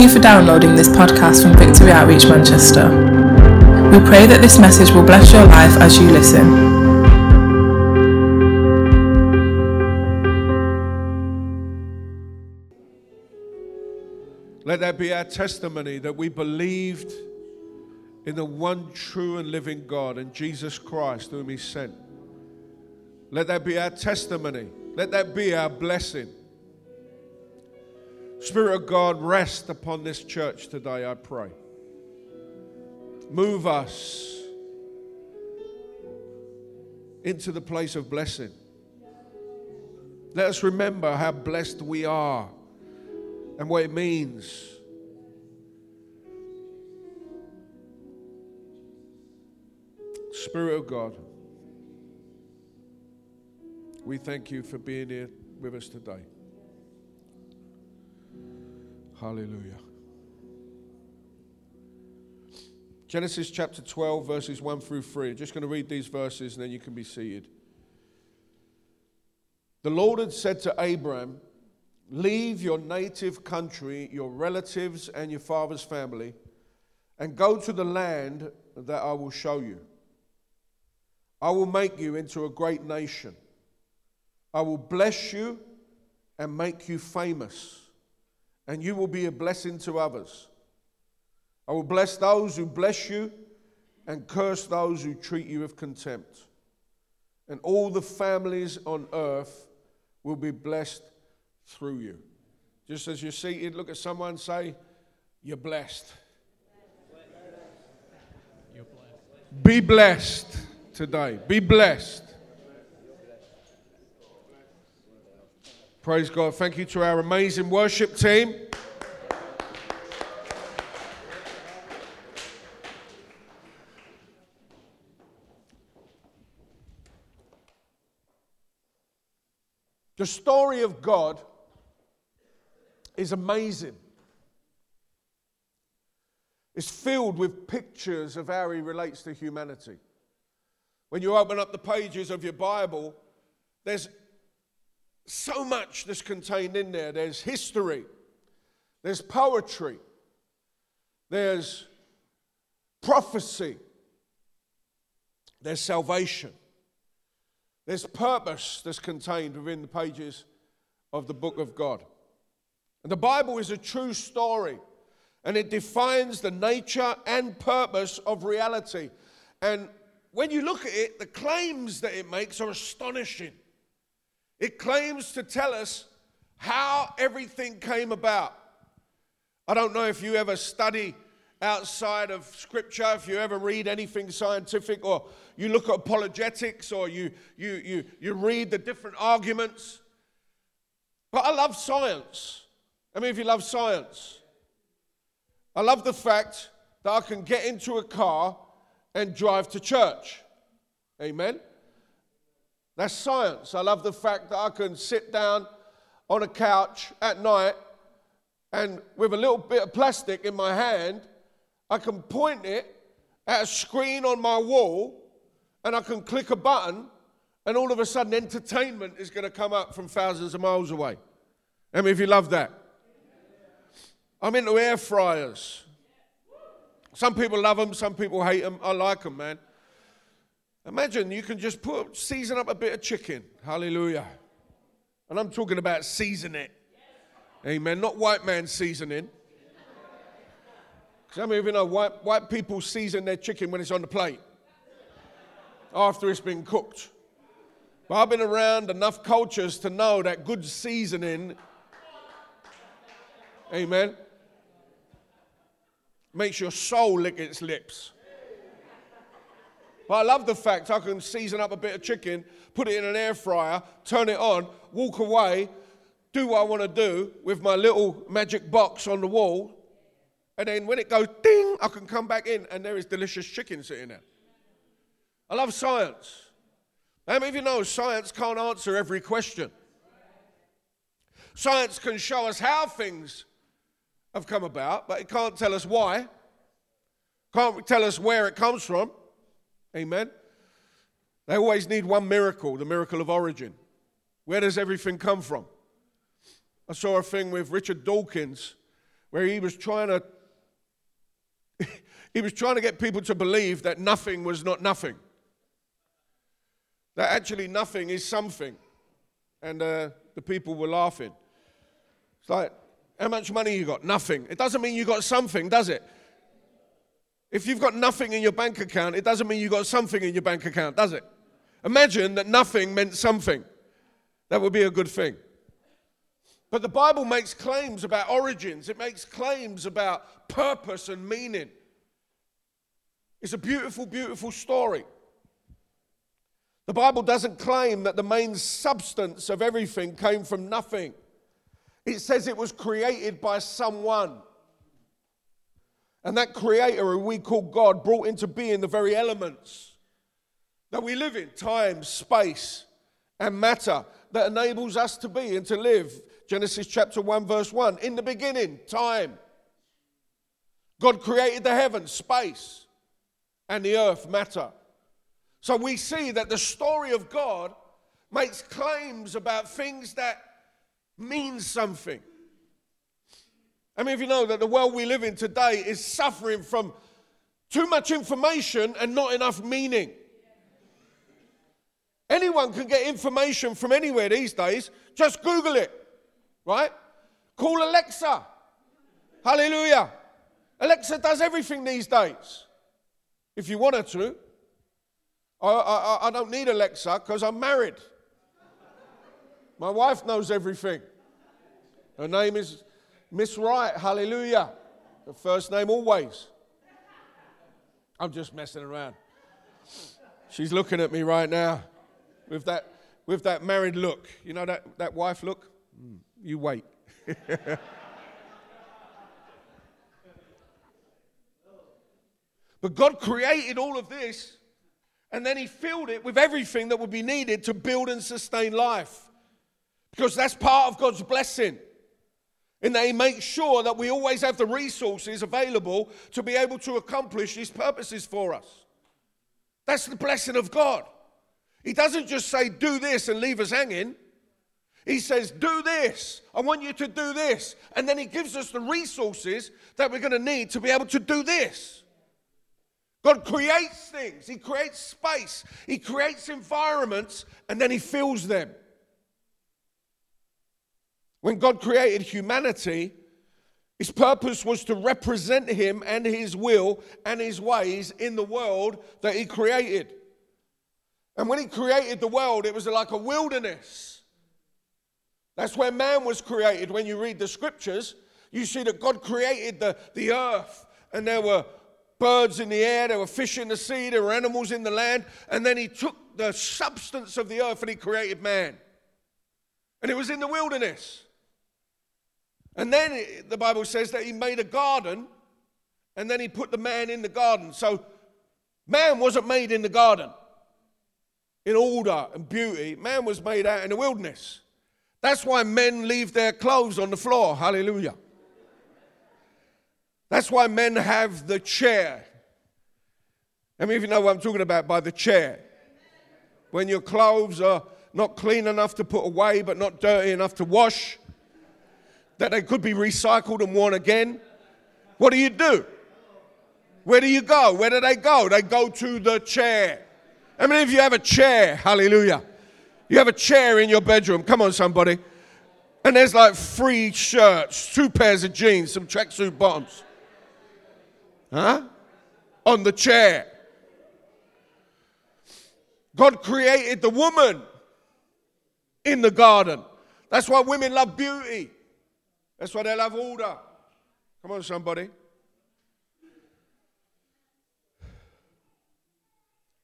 you for downloading this podcast from Victory Outreach Manchester. We pray that this message will bless your life as you listen. Let that be our testimony that we believed in the one true and living God and Jesus Christ, whom He sent. Let that be our testimony. Let that be our blessing. Spirit of God, rest upon this church today, I pray. Move us into the place of blessing. Let us remember how blessed we are and what it means. Spirit of God, we thank you for being here with us today. Hallelujah. Genesis chapter 12, verses 1 through 3. I'm just going to read these verses and then you can be seated. The Lord had said to Abram, Leave your native country, your relatives, and your father's family, and go to the land that I will show you. I will make you into a great nation. I will bless you and make you famous and you will be a blessing to others. I will bless those who bless you and curse those who treat you with contempt. And all the families on earth will be blessed through you. Just as you're seated, look at someone say, You're blessed. You're blessed. Be blessed today. Be blessed. Praise God. Thank you to our amazing worship team. The story of God is amazing. It's filled with pictures of how he relates to humanity. When you open up the pages of your Bible, there's so much that's contained in there. There's history, there's poetry, there's prophecy, there's salvation, there's purpose that's contained within the pages of the book of God. And the Bible is a true story and it defines the nature and purpose of reality. And when you look at it, the claims that it makes are astonishing. It claims to tell us how everything came about. I don't know if you ever study outside of scripture, if you ever read anything scientific or you look at apologetics or you, you, you, you read the different arguments. But I love science. I mean, if you love science, I love the fact that I can get into a car and drive to church. Amen. That's science. I love the fact that I can sit down on a couch at night and with a little bit of plastic in my hand, I can point it at a screen on my wall and I can click a button and all of a sudden entertainment is going to come up from thousands of miles away. I mean, if you love that. I'm into air fryers. Some people love them, some people hate them. I like them, man. Imagine you can just put season up a bit of chicken. Hallelujah. And I'm talking about season it. Amen. Not white man seasoning. Because Some of you know white, white people season their chicken when it's on the plate after it's been cooked. But I've been around enough cultures to know that good seasoning, amen, makes your soul lick its lips. But I love the fact I can season up a bit of chicken, put it in an air fryer, turn it on, walk away, do what I want to do with my little magic box on the wall, and then when it goes ding, I can come back in and there is delicious chicken sitting there. I love science. How many of you know science can't answer every question? Science can show us how things have come about, but it can't tell us why. Can't tell us where it comes from. Amen. They always need one miracle the miracle of origin. Where does everything come from? I saw a thing with Richard Dawkins where he was trying to he was trying to get people to believe that nothing was not nothing. That actually nothing is something. And uh, the people were laughing. It's like, how much money you got? Nothing. It doesn't mean you got something, does it? If you've got nothing in your bank account, it doesn't mean you've got something in your bank account, does it? Imagine that nothing meant something. That would be a good thing. But the Bible makes claims about origins, it makes claims about purpose and meaning. It's a beautiful, beautiful story. The Bible doesn't claim that the main substance of everything came from nothing. It says it was created by someone. And that creator, who we call God, brought into being the very elements that we live in time, space, and matter that enables us to be and to live. Genesis chapter 1, verse 1. In the beginning, time. God created the heavens, space, and the earth, matter. So we see that the story of God makes claims about things that mean something. I mean, if you know that the world we live in today is suffering from too much information and not enough meaning. Anyone can get information from anywhere these days. Just Google it, right? Call Alexa. Hallelujah. Alexa does everything these days. If you want her to. I, I, I don't need Alexa because I'm married. My wife knows everything. Her name is Miss Right. Hallelujah. Her first name always. I'm just messing around. She's looking at me right now with that, with that married look. You know that, that wife look? Mm, you wait. but God created all of this, and then He filled it with everything that would be needed to build and sustain life. Because that's part of God's blessing. In they make sure that we always have the resources available to be able to accomplish His purposes for us. That's the blessing of God. He doesn't just say, do this and leave us hanging. He says, do this. I want you to do this. And then he gives us the resources that we're going to need to be able to do this. God creates things, He creates space, He creates environments, and then He fills them. When God created humanity, His purpose was to represent Him and His will and His ways in the world that He created. And when he created the world, it was like a wilderness. That's where man was created. When you read the scriptures, you see that God created the, the earth, and there were birds in the air, there were fish in the sea, there were animals in the land, and then he took the substance of the earth and he created man. And it was in the wilderness. And then the Bible says that he made a garden, and then he put the man in the garden. So man wasn't made in the garden in order and beauty. Man was made out in the wilderness. That's why men leave their clothes on the floor. Hallelujah. That's why men have the chair. I mean, if you know what I'm talking about by the chair. When your clothes are not clean enough to put away, but not dirty enough to wash, that they could be recycled and worn again. What do you do? Where do you go? Where do they go? They go to the chair. How many of you have a chair? Hallelujah. You have a chair in your bedroom. Come on, somebody. And there's like three shirts, two pairs of jeans, some tracksuit bottoms. Huh? On the chair. God created the woman in the garden. That's why women love beauty. That's why they love order. Come on, somebody.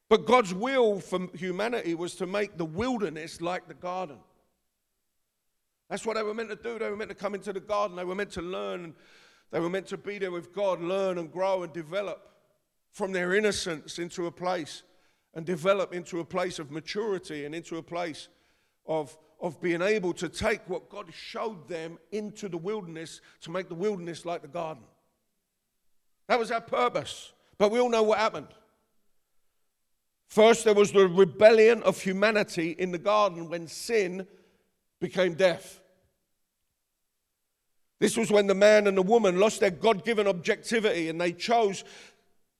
But God's will for humanity was to make the wilderness like the garden. That's what they were meant to do. They were meant to come into the garden. They were meant to learn. They were meant to be there with God, learn and grow and develop from their innocence into a place and develop into a place of maturity and into a place of, of being able to take what God showed them into the wilderness to make the wilderness like the garden. That was our purpose. But we all know what happened. First, there was the rebellion of humanity in the garden when sin became death. This was when the man and the woman lost their God given objectivity and they chose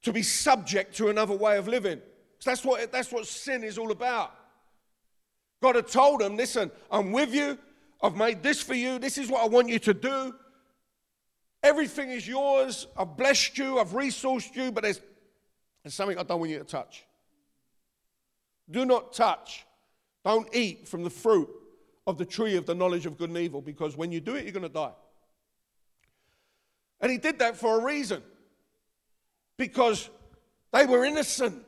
to be subject to another way of living. So that's what, that's what sin is all about. God had told them, listen, I'm with you. I've made this for you. This is what I want you to do. Everything is yours. I've blessed you. I've resourced you. But there's, there's something I don't want you to touch. Do not touch. Don't eat from the fruit of the tree of the knowledge of good and evil because when you do it, you're going to die. And he did that for a reason because they were innocent.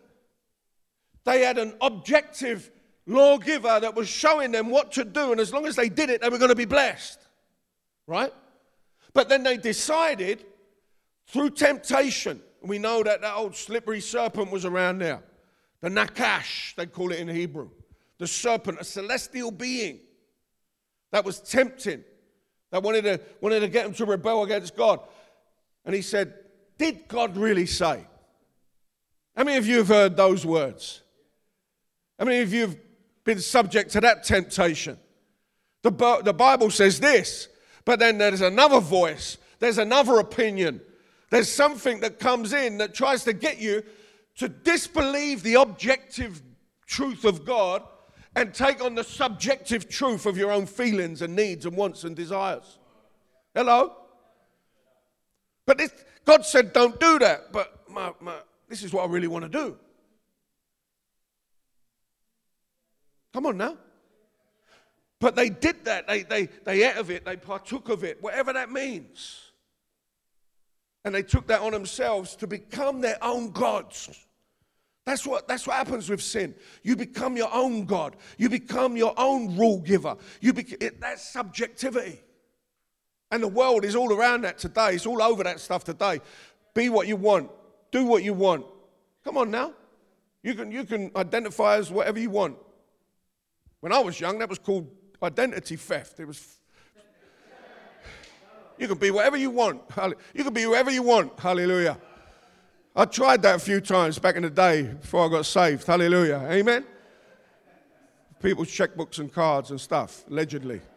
They had an objective lawgiver that was showing them what to do, and as long as they did it, they were going to be blessed. Right? But then they decided through temptation, we know that that old slippery serpent was around there. The Nakash, they call it in Hebrew. The serpent, a celestial being that was tempting, that wanted to, wanted to get him to rebel against God. And he said, Did God really say? How many of you have heard those words? How many of you have been subject to that temptation? The, the Bible says this, but then there's another voice, there's another opinion, there's something that comes in that tries to get you to disbelieve the objective truth of God and take on the subjective truth of your own feelings and needs and wants and desires. Hello? But this, God said, don't do that. But my, my, this is what I really want to do. Come on now. But they did that. They, they, they ate of it. They partook of it, whatever that means. And they took that on themselves to become their own gods. That's what, that's what happens with sin. You become your own God. You become your own rule giver. You be, it, that's subjectivity. And the world is all around that today. It's all over that stuff today. Be what you want. Do what you want. Come on now. You can, you can identify as whatever you want. When I was young, that was called identity theft. It was. You can be whatever you want. You can be whoever you want. Hallelujah. I tried that a few times back in the day before I got saved. Hallelujah. Amen. People's checkbooks and cards and stuff, allegedly.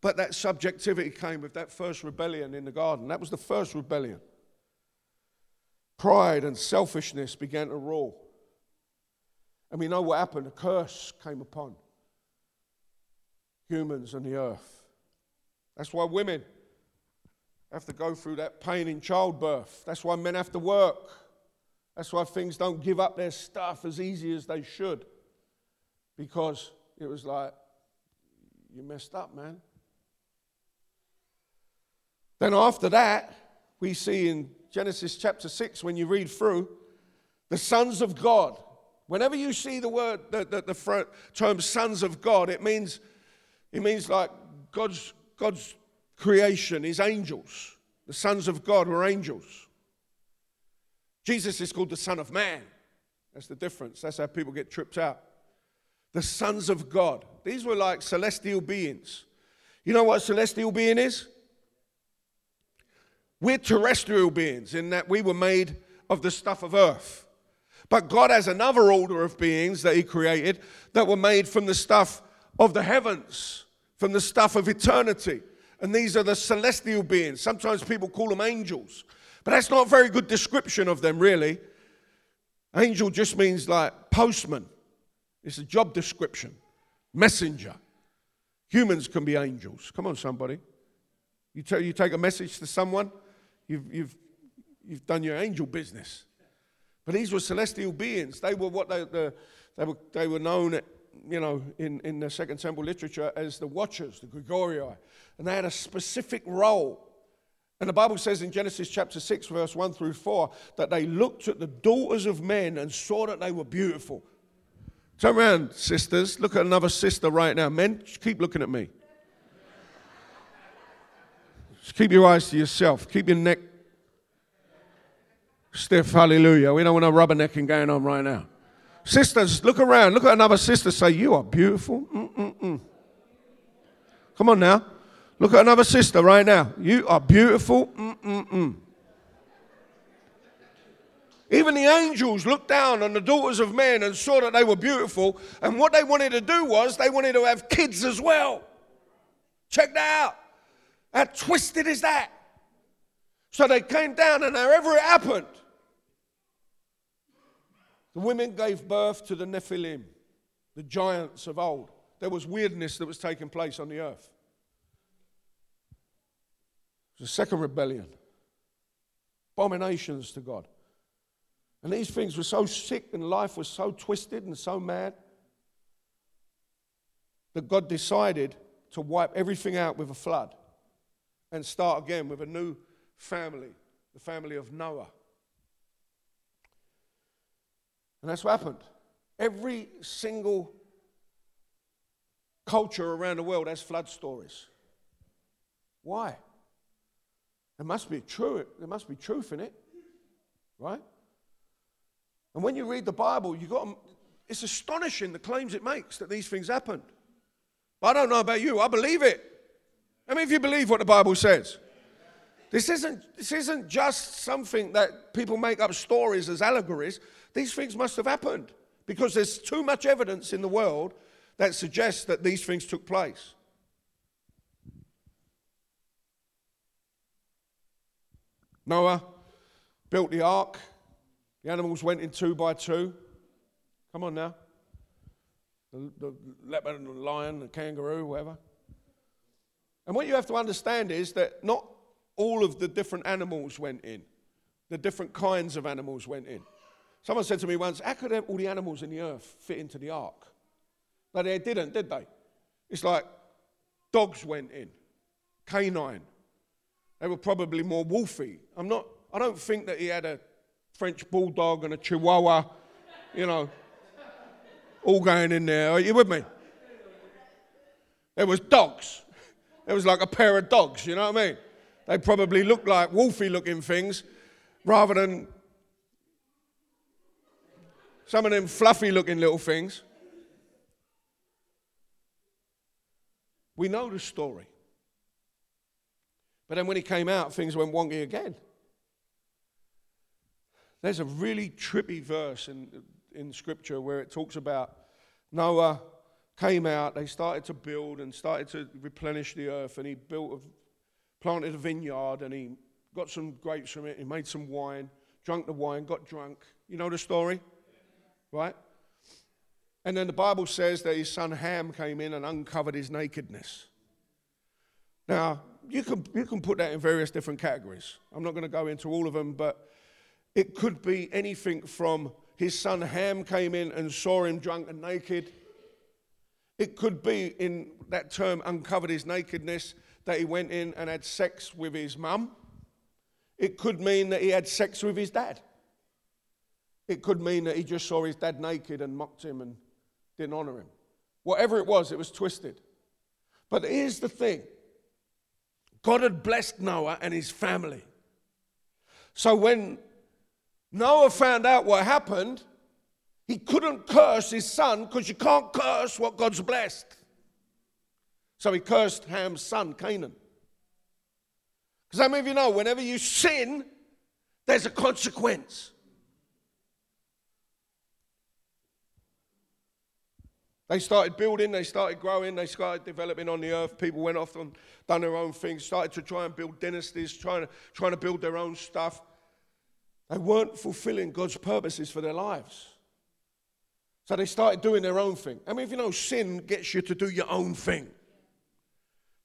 But that subjectivity came with that first rebellion in the garden. That was the first rebellion. Pride and selfishness began to rule. And we know what happened. A curse came upon humans and the earth. That's why women have to go through that pain in childbirth. That's why men have to work. That's why things don't give up their stuff as easy as they should. Because it was like, you messed up, man. Then after that, we see in Genesis chapter 6, when you read through, the sons of God. Whenever you see the word, the, the, the term sons of God, it means, it means like God's, God's creation, his angels. The sons of God were angels. Jesus is called the Son of Man. That's the difference. That's how people get tripped out. The sons of God. These were like celestial beings. You know what a celestial being is? We're terrestrial beings in that we were made of the stuff of earth. But God has another order of beings that He created that were made from the stuff of the heavens, from the stuff of eternity. And these are the celestial beings. Sometimes people call them angels, but that's not a very good description of them, really. Angel just means like postman, it's a job description, messenger. Humans can be angels. Come on, somebody. You, tell, you take a message to someone, You've, you've, you've done your angel business. But these were celestial beings. They were what they, the, they, were, they were known, you know, in, in the Second Temple literature as the watchers, the Grigori. And they had a specific role. And the Bible says in Genesis chapter 6, verse 1 through 4, that they looked at the daughters of men and saw that they were beautiful. Turn around, sisters. Look at another sister right now. Men, keep looking at me. Just keep your eyes to yourself. Keep your neck stiff. Hallelujah. We don't want no rubbernecking going on right now. Sisters, look around. Look at another sister. Say, You are beautiful. Mm-mm-mm. Come on now. Look at another sister right now. You are beautiful. Mm-mm-mm. Even the angels looked down on the daughters of men and saw that they were beautiful. And what they wanted to do was they wanted to have kids as well. Check that out. How twisted is that? So they came down, and however it happened, the women gave birth to the Nephilim, the giants of old. There was weirdness that was taking place on the earth. It was a second rebellion, abominations to God. And these things were so sick, and life was so twisted and so mad that God decided to wipe everything out with a flood and start again with a new family, the family of Noah. And that's what happened. Every single culture around the world has flood stories. Why? There must be true, there must be truth in it. Right? And when you read the Bible, you got it's astonishing the claims it makes that these things happened. But I don't know about you, I believe it. I mean, if you believe what the Bible says. This isn't, this isn't just something that people make up stories as allegories. These things must have happened because there's too much evidence in the world that suggests that these things took place. Noah built the ark. The animals went in two by two. Come on now. The, the leopard, the lion, the kangaroo, whatever. And what you have to understand is that not all of the different animals went in, the different kinds of animals went in. Someone said to me once, How could all the animals in the earth fit into the ark? But they didn't, did they? It's like dogs went in, canine. They were probably more wolfy. I'm not, I don't think that he had a French bulldog and a chihuahua, you know, all going in there. Are you with me? It was dogs. It was like a pair of dogs, you know what I mean? They probably looked like wolfy looking things rather than some of them fluffy looking little things. We know the story. But then when he came out, things went wonky again. There's a really trippy verse in, in Scripture where it talks about Noah came out, they started to build and started to replenish the earth, and he built, a, planted a vineyard, and he got some grapes from it, he made some wine, drank the wine, got drunk. You know the story? Right? And then the Bible says that his son Ham came in and uncovered his nakedness. Now, you can, you can put that in various different categories. I'm not going to go into all of them, but it could be anything from his son Ham came in and saw him drunk and naked. It could be in that term, uncovered his nakedness, that he went in and had sex with his mum. It could mean that he had sex with his dad. It could mean that he just saw his dad naked and mocked him and didn't honor him. Whatever it was, it was twisted. But here's the thing God had blessed Noah and his family. So when Noah found out what happened, he couldn't curse his son because you can't curse what God's blessed. So he cursed Ham's son, Canaan. Because how many of you know whenever you sin, there's a consequence? They started building, they started growing, they started developing on the earth. People went off and done their own things, started to try and build dynasties, trying to, trying to build their own stuff. They weren't fulfilling God's purposes for their lives. So they started doing their own thing. I mean, if you know, sin gets you to do your own thing.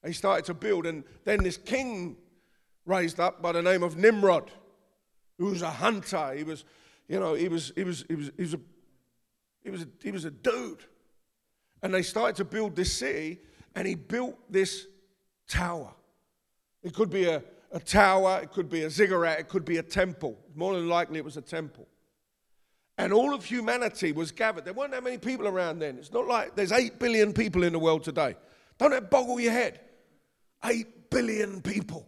They started to build, and then this king raised up by the name of Nimrod, who was a hunter. He was, you know, he was, he was, he was, he was he was a, he was a dude. And they started to build this city, and he built this tower. It could be a, a tower, it could be a ziggurat, it could be a temple. More than likely, it was a temple. And all of humanity was gathered. There weren't that many people around then. It's not like there's 8 billion people in the world today. Don't that boggle your head? 8 billion people.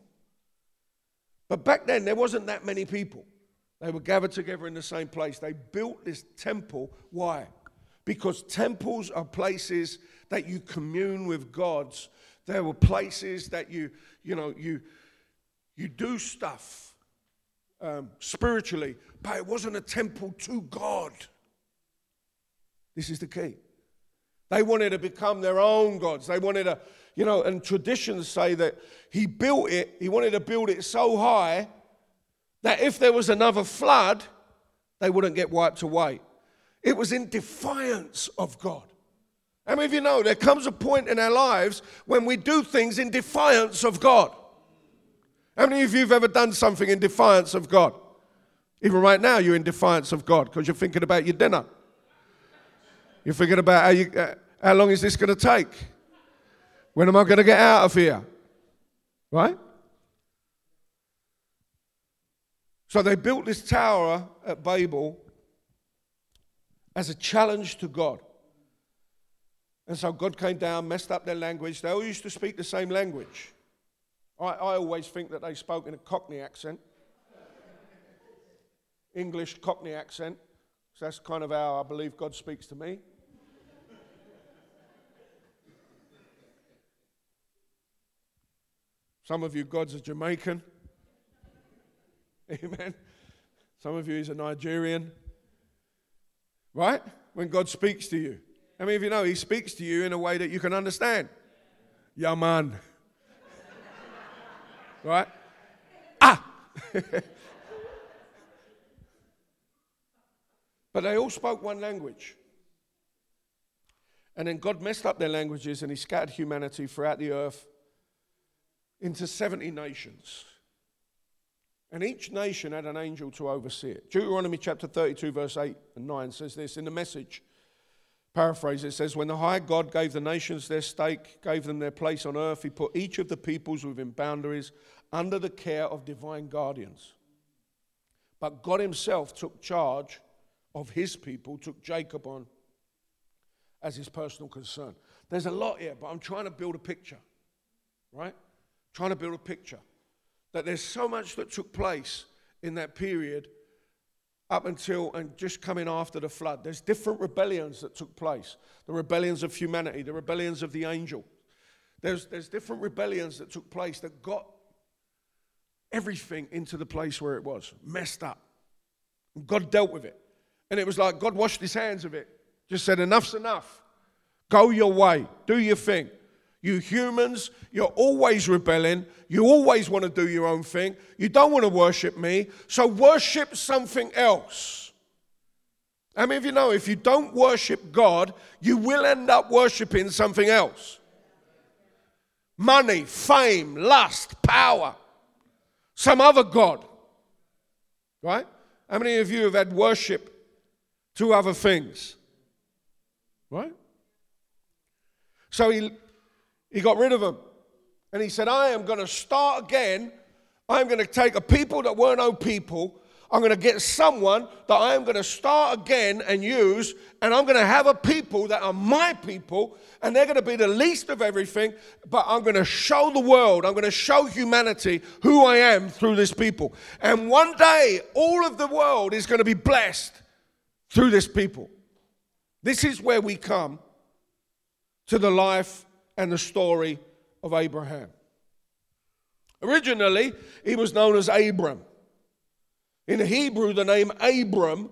But back then, there wasn't that many people. They were gathered together in the same place. They built this temple. Why? Because temples are places that you commune with gods. There were places that you, you know, you, you do stuff um, spiritually, but it wasn't a temple to God. This is the key. They wanted to become their own gods. They wanted to, you know, and traditions say that he built it, he wanted to build it so high that if there was another flood, they wouldn't get wiped away. It was in defiance of God. How many of you know there comes a point in our lives when we do things in defiance of God? How many of you have ever done something in defiance of God? Even right now, you're in defiance of God because you're thinking about your dinner. You're thinking about how, you, uh, how long is this going to take? When am I going to get out of here? Right? So they built this tower at Babel as a challenge to God. And so God came down, messed up their language. They all used to speak the same language. I, I always think that they spoke in a Cockney accent, English Cockney accent. So that's kind of how I believe God speaks to me. Some of you, God's a Jamaican. Amen. Some of you, He's a Nigerian. Right? When God speaks to you. How many of you know He speaks to you in a way that you can understand? Yeah, man right? Ah! but they all spoke one language. And then God messed up their languages and He scattered humanity throughout the earth into 70 nations. And each nation had an angel to oversee it. Deuteronomy chapter 32, verse 8 and 9 says this in the message. Paraphrase it says, When the high God gave the nations their stake, gave them their place on earth, he put each of the peoples within boundaries under the care of divine guardians. But God himself took charge of his people, took Jacob on as his personal concern. There's a lot here, but I'm trying to build a picture, right? Trying to build a picture that there's so much that took place in that period up until and just coming after the flood. There's different rebellions that took place the rebellions of humanity, the rebellions of the angel. There's, there's different rebellions that took place that got everything into the place where it was, messed up. God dealt with it. And it was like God washed his hands of it, just said, Enough's enough. Go your way, do your thing. You humans, you're always rebelling. You always want to do your own thing. You don't want to worship me. So worship something else. How many of you know if you don't worship God, you will end up worshiping something else? Money, fame, lust, power, some other God. Right? How many of you have had worship to other things? Right? So he he got rid of them. And he said, I am going to start again. I'm going to take a people that were no people. I'm going to get someone that I am going to start again and use. And I'm going to have a people that are my people. And they're going to be the least of everything. But I'm going to show the world, I'm going to show humanity who I am through this people. And one day, all of the world is going to be blessed through this people. This is where we come to the life and the story of Abraham. Originally, he was known as Abram. In Hebrew, the name Abram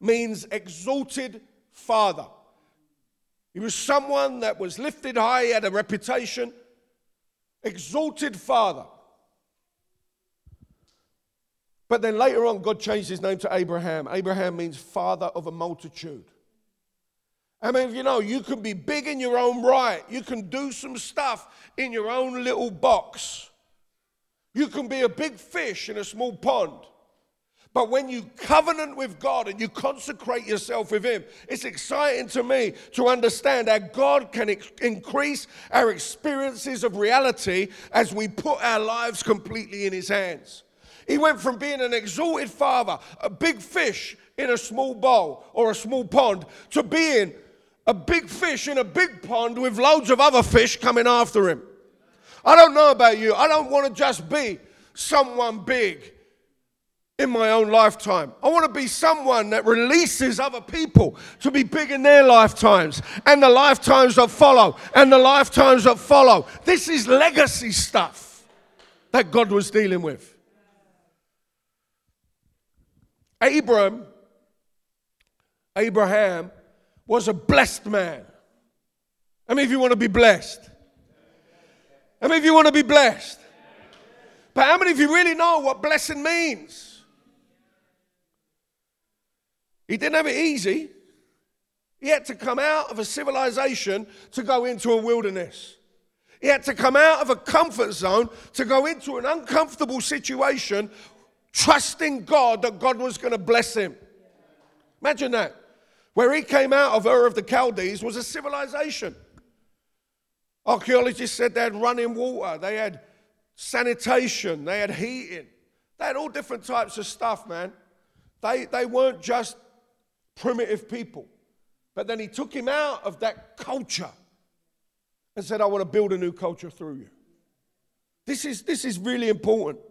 means exalted father. He was someone that was lifted high, had a reputation, exalted father. But then later on, God changed his name to Abraham. Abraham means father of a multitude. I mean, you know, you can be big in your own right. You can do some stuff in your own little box. You can be a big fish in a small pond. But when you covenant with God and you consecrate yourself with Him, it's exciting to me to understand that God can ex- increase our experiences of reality as we put our lives completely in His hands. He went from being an exalted father, a big fish in a small bowl or a small pond, to being a big fish in a big pond with loads of other fish coming after him. I don't know about you. I don't want to just be someone big in my own lifetime. I want to be someone that releases other people to be big in their lifetimes and the lifetimes that follow and the lifetimes that follow. This is legacy stuff that God was dealing with. Abram, Abraham, was a blessed man. I mean, if you want to be blessed? I mean, if you want to be blessed? But how many of you really know what blessing means? He didn't have it easy. He had to come out of a civilization to go into a wilderness. He had to come out of a comfort zone to go into an uncomfortable situation, trusting God that God was going to bless him. Imagine that. Where he came out of Ur of the Chaldees was a civilization. Archaeologists said they had running water, they had sanitation, they had heating, they had all different types of stuff, man. They, they weren't just primitive people. But then he took him out of that culture and said, I want to build a new culture through you. This is, this is really important.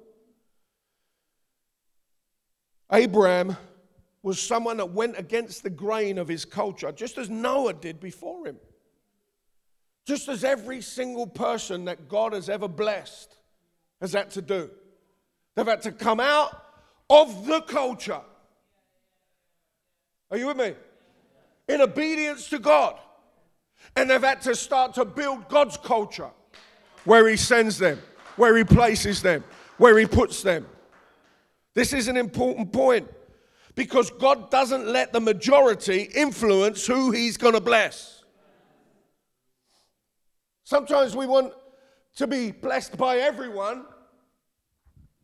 Abraham was someone that went against the grain of his culture, just as Noah did before him. Just as every single person that God has ever blessed has had to do. They've had to come out of the culture. Are you with me? In obedience to God. And they've had to start to build God's culture where He sends them, where He places them, where He puts them. This is an important point because God doesn't let the majority influence who He's going to bless. Sometimes we want to be blessed by everyone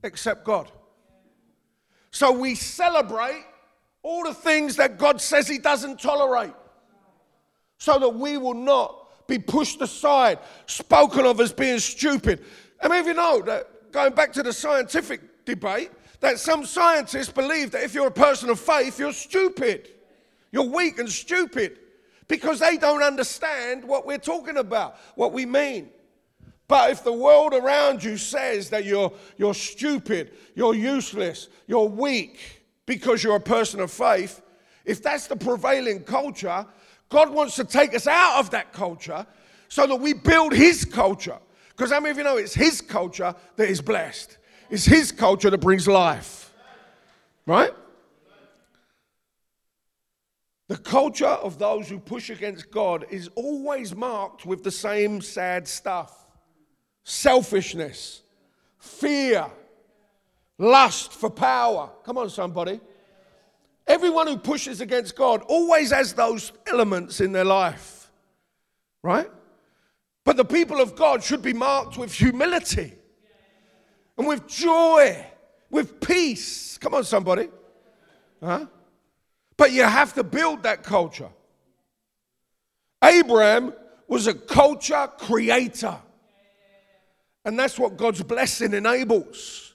except God. So we celebrate all the things that God says He doesn't tolerate so that we will not be pushed aside, spoken of as being stupid. I mean, if you know that going back to the scientific debate, that some scientists believe that if you're a person of faith, you're stupid. You're weak and stupid because they don't understand what we're talking about, what we mean. But if the world around you says that you're, you're stupid, you're useless, you're weak because you're a person of faith, if that's the prevailing culture, God wants to take us out of that culture so that we build His culture. Because how many of you know it's His culture that is blessed? It's His culture that brings life. Right? The culture of those who push against God is always marked with the same sad stuff selfishness, fear, lust for power. Come on, somebody. Everyone who pushes against God always has those elements in their life, right? But the people of God should be marked with humility and with joy, with peace. Come on, somebody. Huh? But you have to build that culture. Abraham was a culture creator. And that's what God's blessing enables.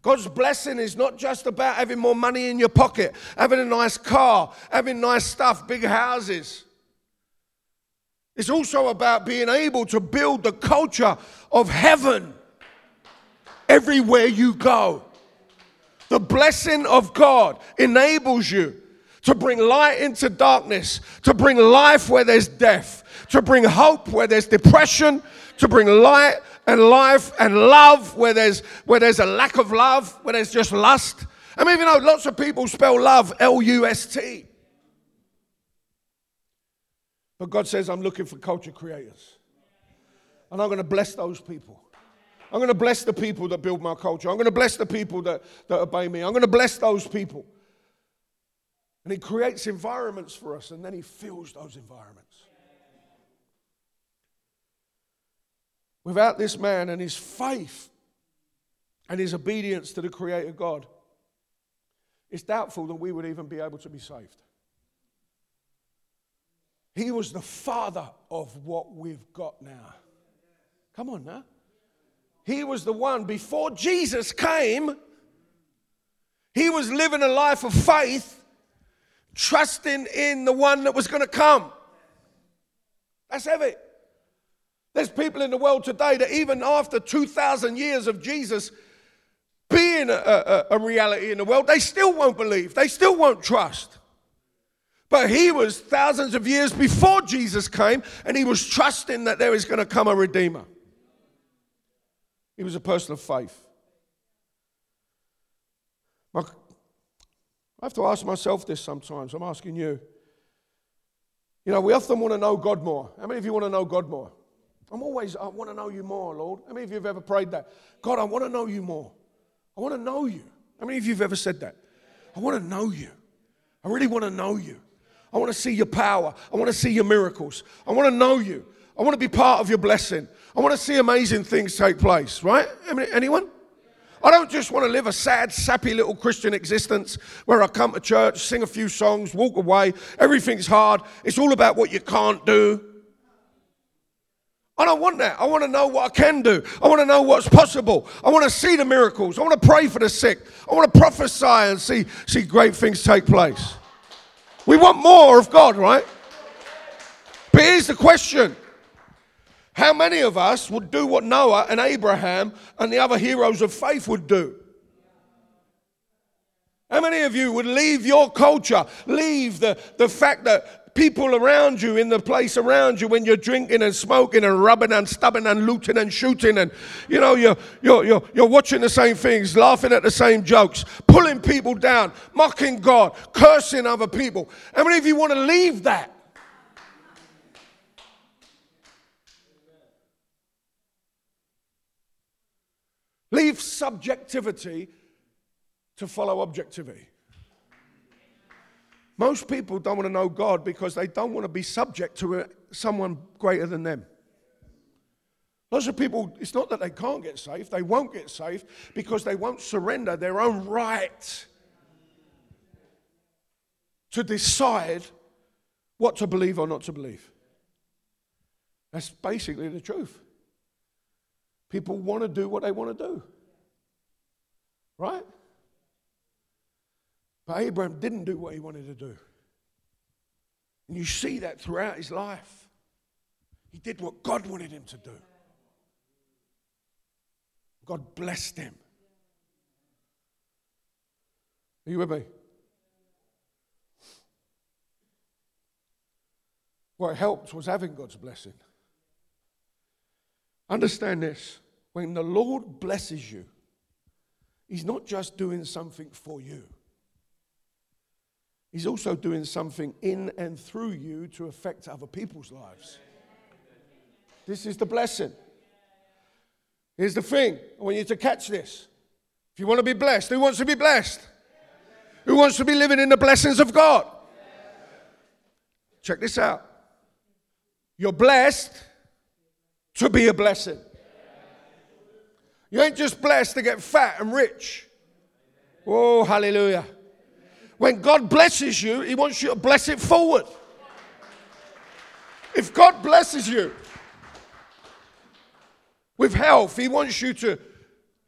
God's blessing is not just about having more money in your pocket, having a nice car, having nice stuff, big houses. It's also about being able to build the culture of heaven everywhere you go. The blessing of God enables you to bring light into darkness, to bring life where there's death, to bring hope where there's depression, to bring light and life and love where there's where there's a lack of love, where there's just lust. I mean, you know, lots of people spell love L-U-S-T. But God says, I'm looking for culture creators. And I'm going to bless those people. I'm going to bless the people that build my culture. I'm going to bless the people that, that obey me. I'm going to bless those people. And He creates environments for us, and then He fills those environments. Without this man and his faith and his obedience to the Creator God, it's doubtful that we would even be able to be saved. He was the father of what we've got now. Come on now. He was the one before Jesus came. He was living a life of faith trusting in the one that was going to come. That's heavy. There's people in the world today that even after 2,000 years of Jesus being a, a, a, reality in the world, they still won't believe. They still won't trust. But he was thousands of years before Jesus came, and he was trusting that there is going to come a Redeemer. He was a person of faith. I have to ask myself this sometimes. I'm asking you. You know, we often want to know God more. How many of you want to know God more? I'm always, I want to know you more, Lord. How many of you have ever prayed that? God, I want to know you more. I want to know you. How many of you have ever said that? I want to know you. I really want to know you. I want to see your power. I want to see your miracles. I want to know you. I want to be part of your blessing. I want to see amazing things take place, right? Anyone? I don't just want to live a sad, sappy little Christian existence where I come to church, sing a few songs, walk away, everything's hard. It's all about what you can't do. I don't want that. I want to know what I can do. I want to know what's possible. I want to see the miracles. I want to pray for the sick. I want to prophesy and see, see great things take place. We want more of God, right? But here's the question How many of us would do what Noah and Abraham and the other heroes of faith would do? How many of you would leave your culture, leave the, the fact that people around you in the place around you when you're drinking and smoking and rubbing and stubbing and looting and shooting and you know you're, you're, you're, you're watching the same things laughing at the same jokes pulling people down mocking god cursing other people how many of you want to leave that leave subjectivity to follow objectivity most people don't want to know God because they don't want to be subject to someone greater than them. Lots of people, it's not that they can't get saved, they won't get saved because they won't surrender their own right to decide what to believe or not to believe. That's basically the truth. People want to do what they want to do. Right? But Abraham didn't do what he wanted to do. And you see that throughout his life. He did what God wanted him to do. God blessed him. Are you with me? What helped was having God's blessing. Understand this when the Lord blesses you, He's not just doing something for you. He's also doing something in and through you to affect other people's lives. This is the blessing. Here's the thing I want you to catch this. If you want to be blessed, who wants to be blessed? Who wants to be living in the blessings of God? Check this out. You're blessed to be a blessing. You ain't just blessed to get fat and rich. Oh, hallelujah. When God blesses you, He wants you to bless it forward. If God blesses you with health, He wants you to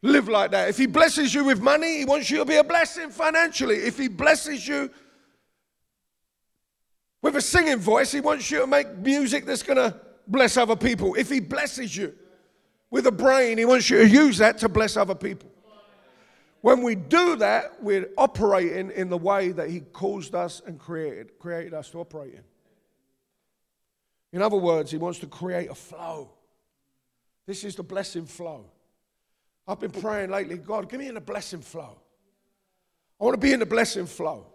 live like that. If He blesses you with money, He wants you to be a blessing financially. If He blesses you with a singing voice, He wants you to make music that's going to bless other people. If He blesses you with a brain, He wants you to use that to bless other people. When we do that, we're operating in the way that He caused us and created, created us to operate in. In other words, He wants to create a flow. This is the blessing flow. I've been praying lately, God, give me in the blessing flow. I want to be in the blessing flow.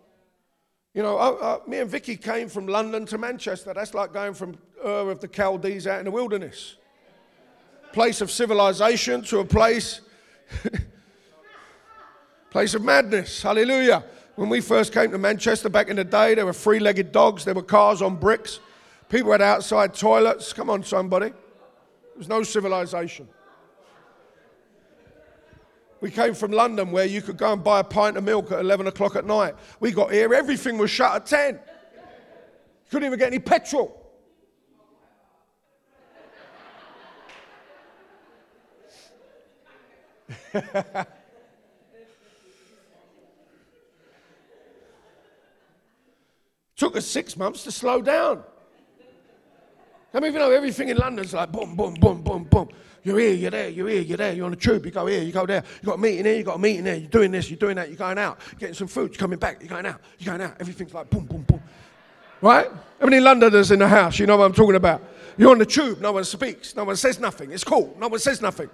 You know, me and Vicky came from London to Manchester. That's like going from Ur of the Chaldees out in the wilderness. Place of civilization to a place Place of madness. Hallelujah. When we first came to Manchester back in the day, there were three legged dogs, there were cars on bricks, people had outside toilets. Come on, somebody. There was no civilization. We came from London where you could go and buy a pint of milk at 11 o'clock at night. We got here, everything was shut at 10. You couldn't even get any petrol. Took us six months to slow down. Many of you know everything in London's like boom, boom, boom, boom, boom. You're here, you're there, you're here, you're there, you're on the tube, you go here, you go there, you got a meeting here, you got a meeting there, you're doing this, you're doing that, you're going out, getting some food, you're coming back, you're going out, you're going out. Everything's like boom, boom, boom. Right? How many Londoners in the house? You know what I'm talking about. You're on the tube, no one speaks, no one says nothing. It's cool, no one says nothing.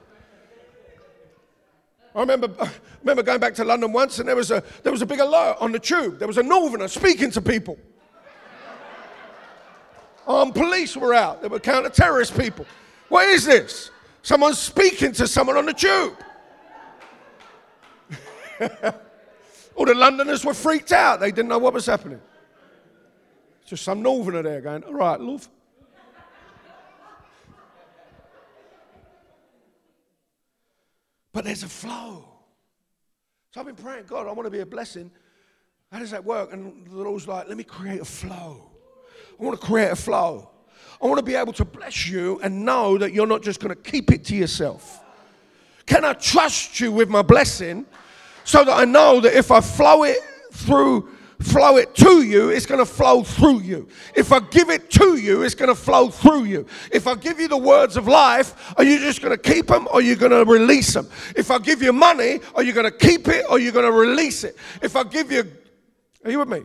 I remember, I remember going back to London once and there was, a, there was a big alert on the tube. There was a northerner speaking to people. Armed police were out. They were counter terrorist people. What is this? Someone's speaking to someone on the tube. All the Londoners were freaked out. They didn't know what was happening. Just some northerner there going, All right, love. But there's a flow. So I've been praying, God, I want to be a blessing. How does that work? And the Lord's like, Let me create a flow. I want to create a flow. I want to be able to bless you and know that you're not just going to keep it to yourself. Can I trust you with my blessing so that I know that if I flow it through, flow it to you, it's going to flow through you. If I give it to you, it's going to flow through you. If I give you the words of life, are you just going to keep them or are you going to release them? If I give you money, are you going to keep it or are you going to release it? If I give you, are you with me?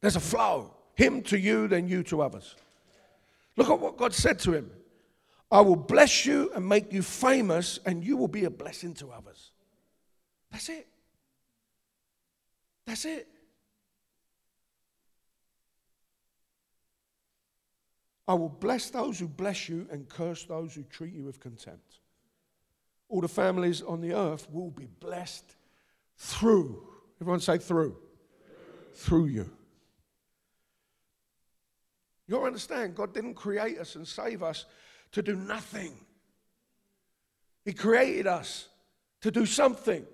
There's a flow. Him to you, then you to others. Look at what God said to him. I will bless you and make you famous, and you will be a blessing to others. That's it. That's it. I will bless those who bless you and curse those who treat you with contempt. All the families on the earth will be blessed through. Everyone say through. Through, you. You understand, God didn't create us and save us to do nothing. He created us to do something.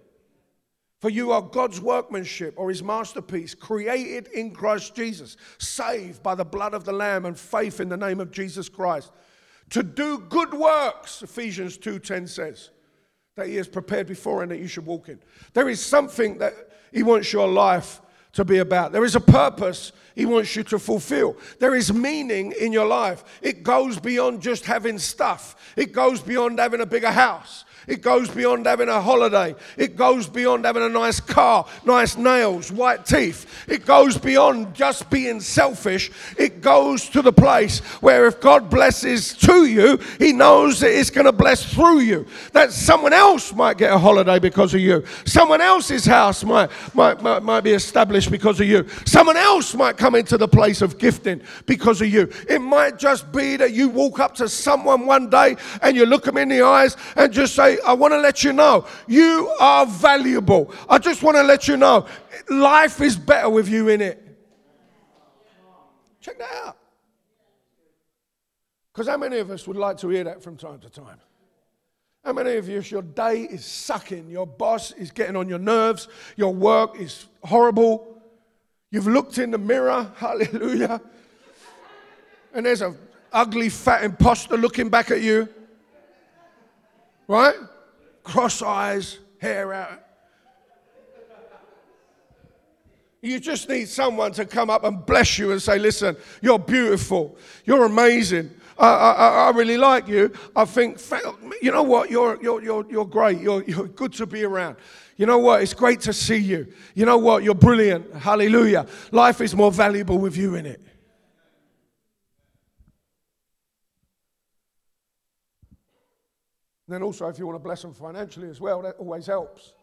For you are God's workmanship or his masterpiece, created in Christ Jesus, saved by the blood of the Lamb and faith in the name of Jesus Christ. To do good works, Ephesians 2:10 says, that he has prepared before and that you should walk in. There is something that he wants your life to be about. There is a purpose he wants you to fulfill. There is meaning in your life. It goes beyond just having stuff, it goes beyond having a bigger house. It goes beyond having a holiday. It goes beyond having a nice car, nice nails, white teeth. It goes beyond just being selfish. It goes to the place where if God blesses to you, He knows that it's going to bless through you. That someone else might get a holiday because of you. Someone else's house might, might, might, might be established because of you. Someone else might come into the place of gifting because of you. It might just be that you walk up to someone one day and you look them in the eyes and just say, I want to let you know you are valuable. I just want to let you know life is better with you in it. Check that out. Because how many of us would like to hear that from time to time? How many of you, your day is sucking, your boss is getting on your nerves, your work is horrible, you've looked in the mirror, hallelujah, and there's a ugly fat imposter looking back at you, right? cross eyes, hair out. You just need someone to come up and bless you and say, Listen, you're beautiful. You're amazing. I, I, I really like you. I think, you know what? You're, you're, you're, you're great. You're, you're good to be around. You know what? It's great to see you. You know what? You're brilliant. Hallelujah. Life is more valuable with you in it. And then also, if you want to bless them financially as well, that always helps.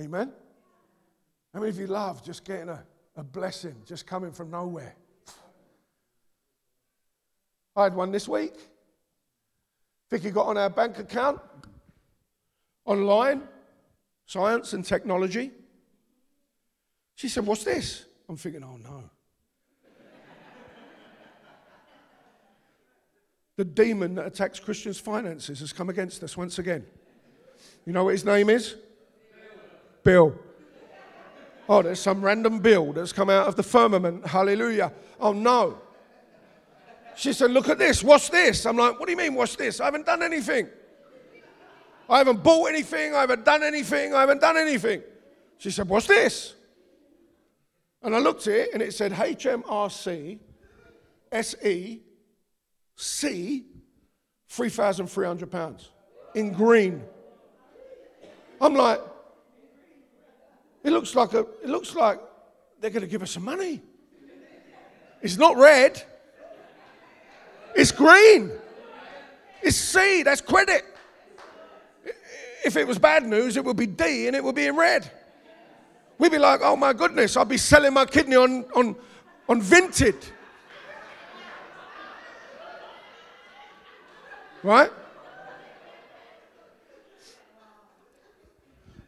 Amen? I mean, if you love just getting a, a blessing just coming from nowhere? I had one this week. Vicky got on our bank account online, science and technology. She said, What's this? I'm thinking, Oh no. The demon that attacks Christians' finances has come against us once again. You know what his name is? Bill. Oh, there's some random Bill that's come out of the firmament. Hallelujah. Oh, no. She said, Look at this. What's this? I'm like, What do you mean, what's this? I haven't done anything. I haven't bought anything. I haven't done anything. I haven't done anything. She said, What's this? And I looked at it and it said HMRC SE C, £3,300 in green. I'm like, it looks like a, it looks like they're going to give us some money. It's not red. It's green. It's C. That's credit. If it was bad news, it would be D and it would be in red. We'd be like, oh my goodness, I'd be selling my kidney on, on, on Vinted. Right?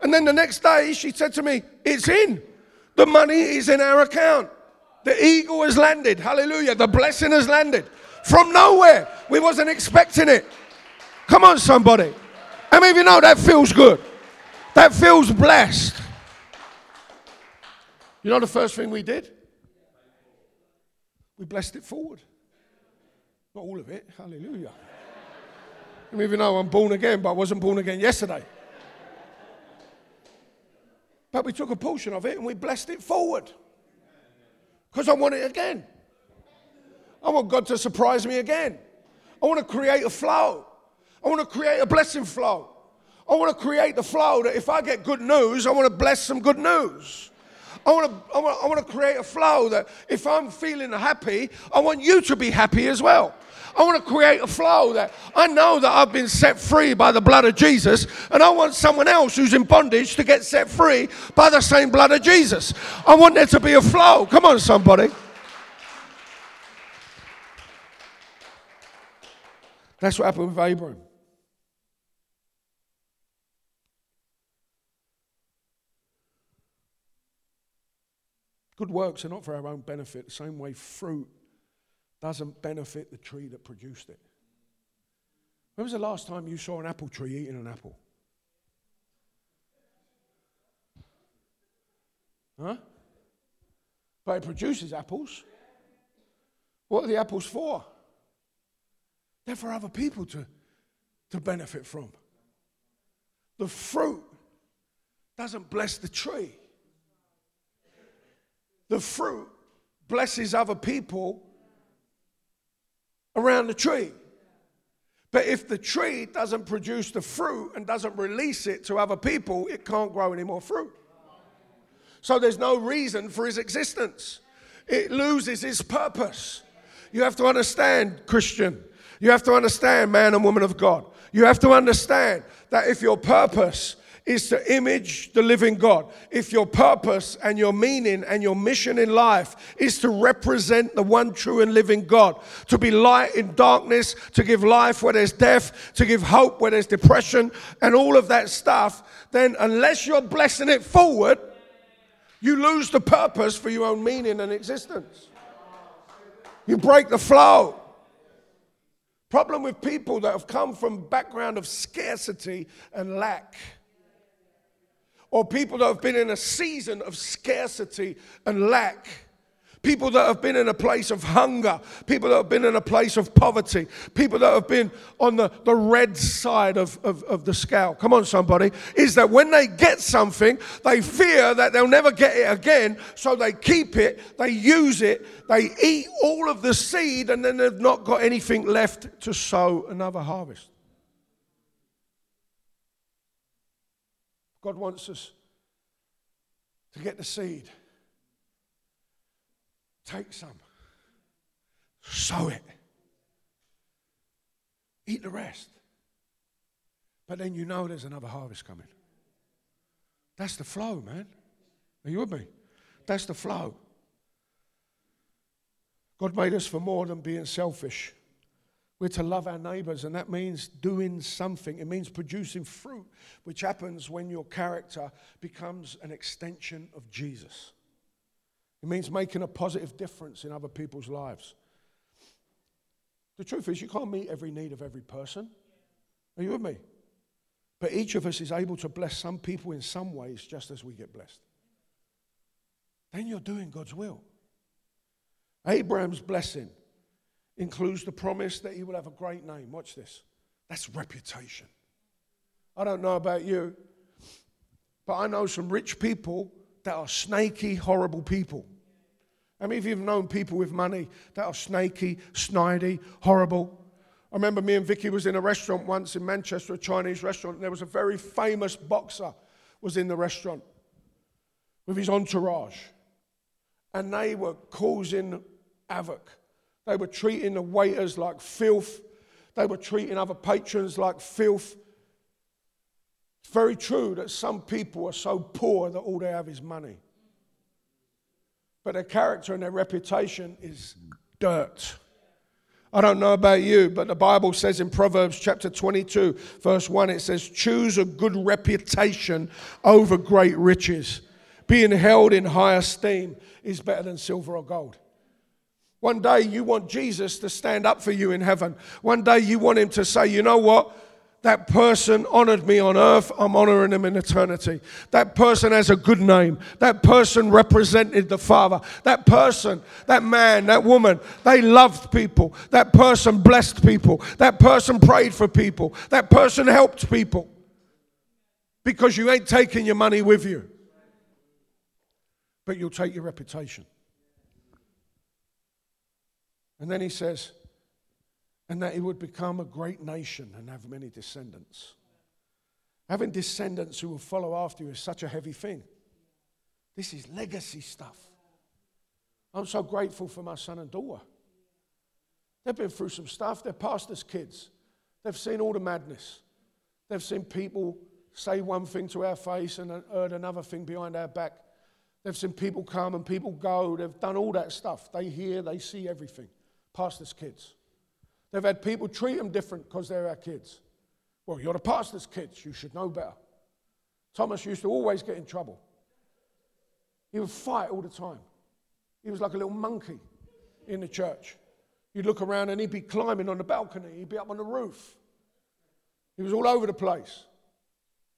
And then the next day she said to me, It's in. The money is in our account. The eagle has landed. Hallelujah. The blessing has landed from nowhere. We wasn't expecting it. Come on, somebody. I mean, you know that feels good. That feels blessed. You know the first thing we did? We blessed it forward. Not all of it. Hallelujah. Even though I'm born again, but I wasn't born again yesterday. But we took a portion of it and we blessed it forward. Because I want it again. I want God to surprise me again. I want to create a flow. I want to create a blessing flow. I want to create the flow that if I get good news, I want to bless some good news. I want, to, I, want, I want to create a flow that if I'm feeling happy, I want you to be happy as well. I want to create a flow that I know that I've been set free by the blood of Jesus, and I want someone else who's in bondage to get set free by the same blood of Jesus. I want there to be a flow. Come on, somebody. That's what happened with Abraham. Good works are not for our own benefit, the same way fruit doesn't benefit the tree that produced it. When was the last time you saw an apple tree eating an apple? Huh? But it produces apples. What are the apples for? They're for other people to, to benefit from. The fruit doesn't bless the tree. The fruit blesses other people around the tree. But if the tree doesn't produce the fruit and doesn't release it to other people, it can't grow any more fruit. So there's no reason for his existence. It loses its purpose. You have to understand, Christian. You have to understand, man and woman of God. You have to understand that if your purpose is to image the living God. If your purpose and your meaning and your mission in life is to represent the one true and living God, to be light in darkness, to give life where there's death, to give hope where there's depression, and all of that stuff, then unless you're blessing it forward, you lose the purpose for your own meaning and existence. You break the flow. Problem with people that have come from background of scarcity and lack or people that have been in a season of scarcity and lack. People that have been in a place of hunger, people that have been in a place of poverty, people that have been on the, the red side of, of, of the scale. Come on, somebody. Is that when they get something, they fear that they'll never get it again, so they keep it, they use it, they eat all of the seed, and then they've not got anything left to sow another harvest. God wants us to get the seed. Take some, sow it, eat the rest. But then you know there's another harvest coming. That's the flow, man. Are you with me? That's the flow. God made us for more than being selfish. We're to love our neighbors, and that means doing something. It means producing fruit, which happens when your character becomes an extension of Jesus. It means making a positive difference in other people's lives. The truth is, you can't meet every need of every person. Are you with me? But each of us is able to bless some people in some ways just as we get blessed. Then you're doing God's will. Abraham's blessing includes the promise that he will have a great name. Watch this. That's reputation. I don't know about you, but I know some rich people that are snaky, horrible people. How many of you have known people with money that are snaky, snidey, horrible? I remember me and Vicky was in a restaurant once in Manchester, a Chinese restaurant, and there was a very famous boxer was in the restaurant with his entourage. And they were causing havoc. They were treating the waiters like filth. They were treating other patrons like filth. It's very true that some people are so poor that all they have is money. but their character and their reputation is dirt. I don't know about you, but the Bible says in Proverbs chapter 22, verse 1, it says, Choose a good reputation over great riches. Being held in high esteem is better than silver or gold. One day you want Jesus to stand up for you in heaven. One day you want him to say, You know what? That person honored me on earth, I'm honoring him in eternity. That person has a good name. That person represented the Father. That person, that man, that woman, they loved people. That person blessed people. That person prayed for people. That person helped people. Because you ain't taking your money with you, but you'll take your reputation. And then he says, and that he would become a great nation and have many descendants. Having descendants who will follow after you is such a heavy thing. This is legacy stuff. I'm so grateful for my son and daughter. They've been through some stuff. They're pastors' kids. They've seen all the madness. They've seen people say one thing to our face and heard another thing behind our back. They've seen people come and people go. They've done all that stuff. They hear, they see everything. Pastors' kids. They've had people treat them different because they're our kids. Well, you're the pastor's kids. You should know better. Thomas used to always get in trouble. He would fight all the time. He was like a little monkey in the church. You'd look around and he'd be climbing on the balcony, he'd be up on the roof. He was all over the place.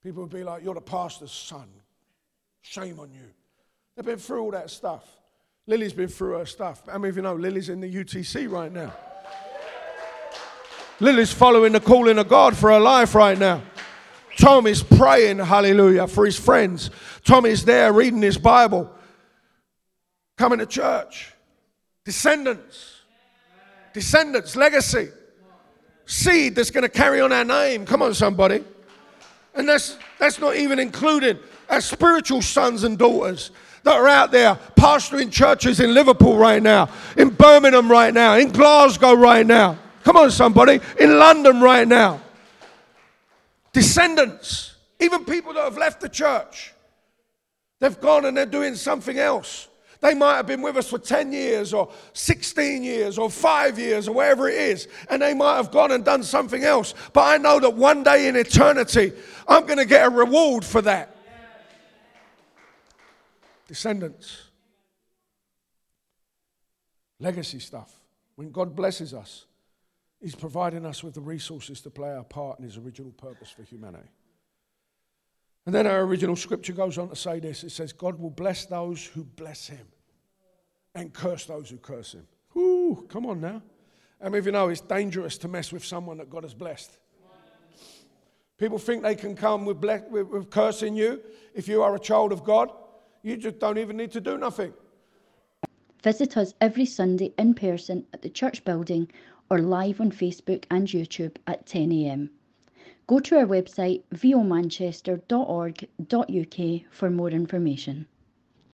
People would be like, You're the pastor's son. Shame on you. They've been through all that stuff. Lily's been through her stuff. How many of you know Lily's in the UTC right now? Lily's following the calling of God for her life right now. Tom is praying, hallelujah, for his friends. Tom is there reading his Bible, coming to church. Descendants, descendants, legacy, seed that's going to carry on our name. Come on, somebody. And that's, that's not even including our spiritual sons and daughters that are out there pastoring churches in Liverpool right now, in Birmingham right now, in Glasgow right now. Come on, somebody. In London right now. Descendants, even people that have left the church, they've gone and they're doing something else. They might have been with us for 10 years or 16 years or five years or wherever it is, and they might have gone and done something else. But I know that one day in eternity, I'm going to get a reward for that. Descendants, legacy stuff. When God blesses us, He's providing us with the resources to play our part in His original purpose for humanity. And then our original scripture goes on to say this it says, God will bless those who bless Him and curse those who curse Him. Whoo, come on now. I mean, if you know, it's dangerous to mess with someone that God has blessed. People think they can come with, bless, with, with cursing you. If you are a child of God, you just don't even need to do nothing. Visit us every Sunday in person at the church building or live on Facebook and YouTube at 10am. Go to our website vomanchester.org.uk for more information.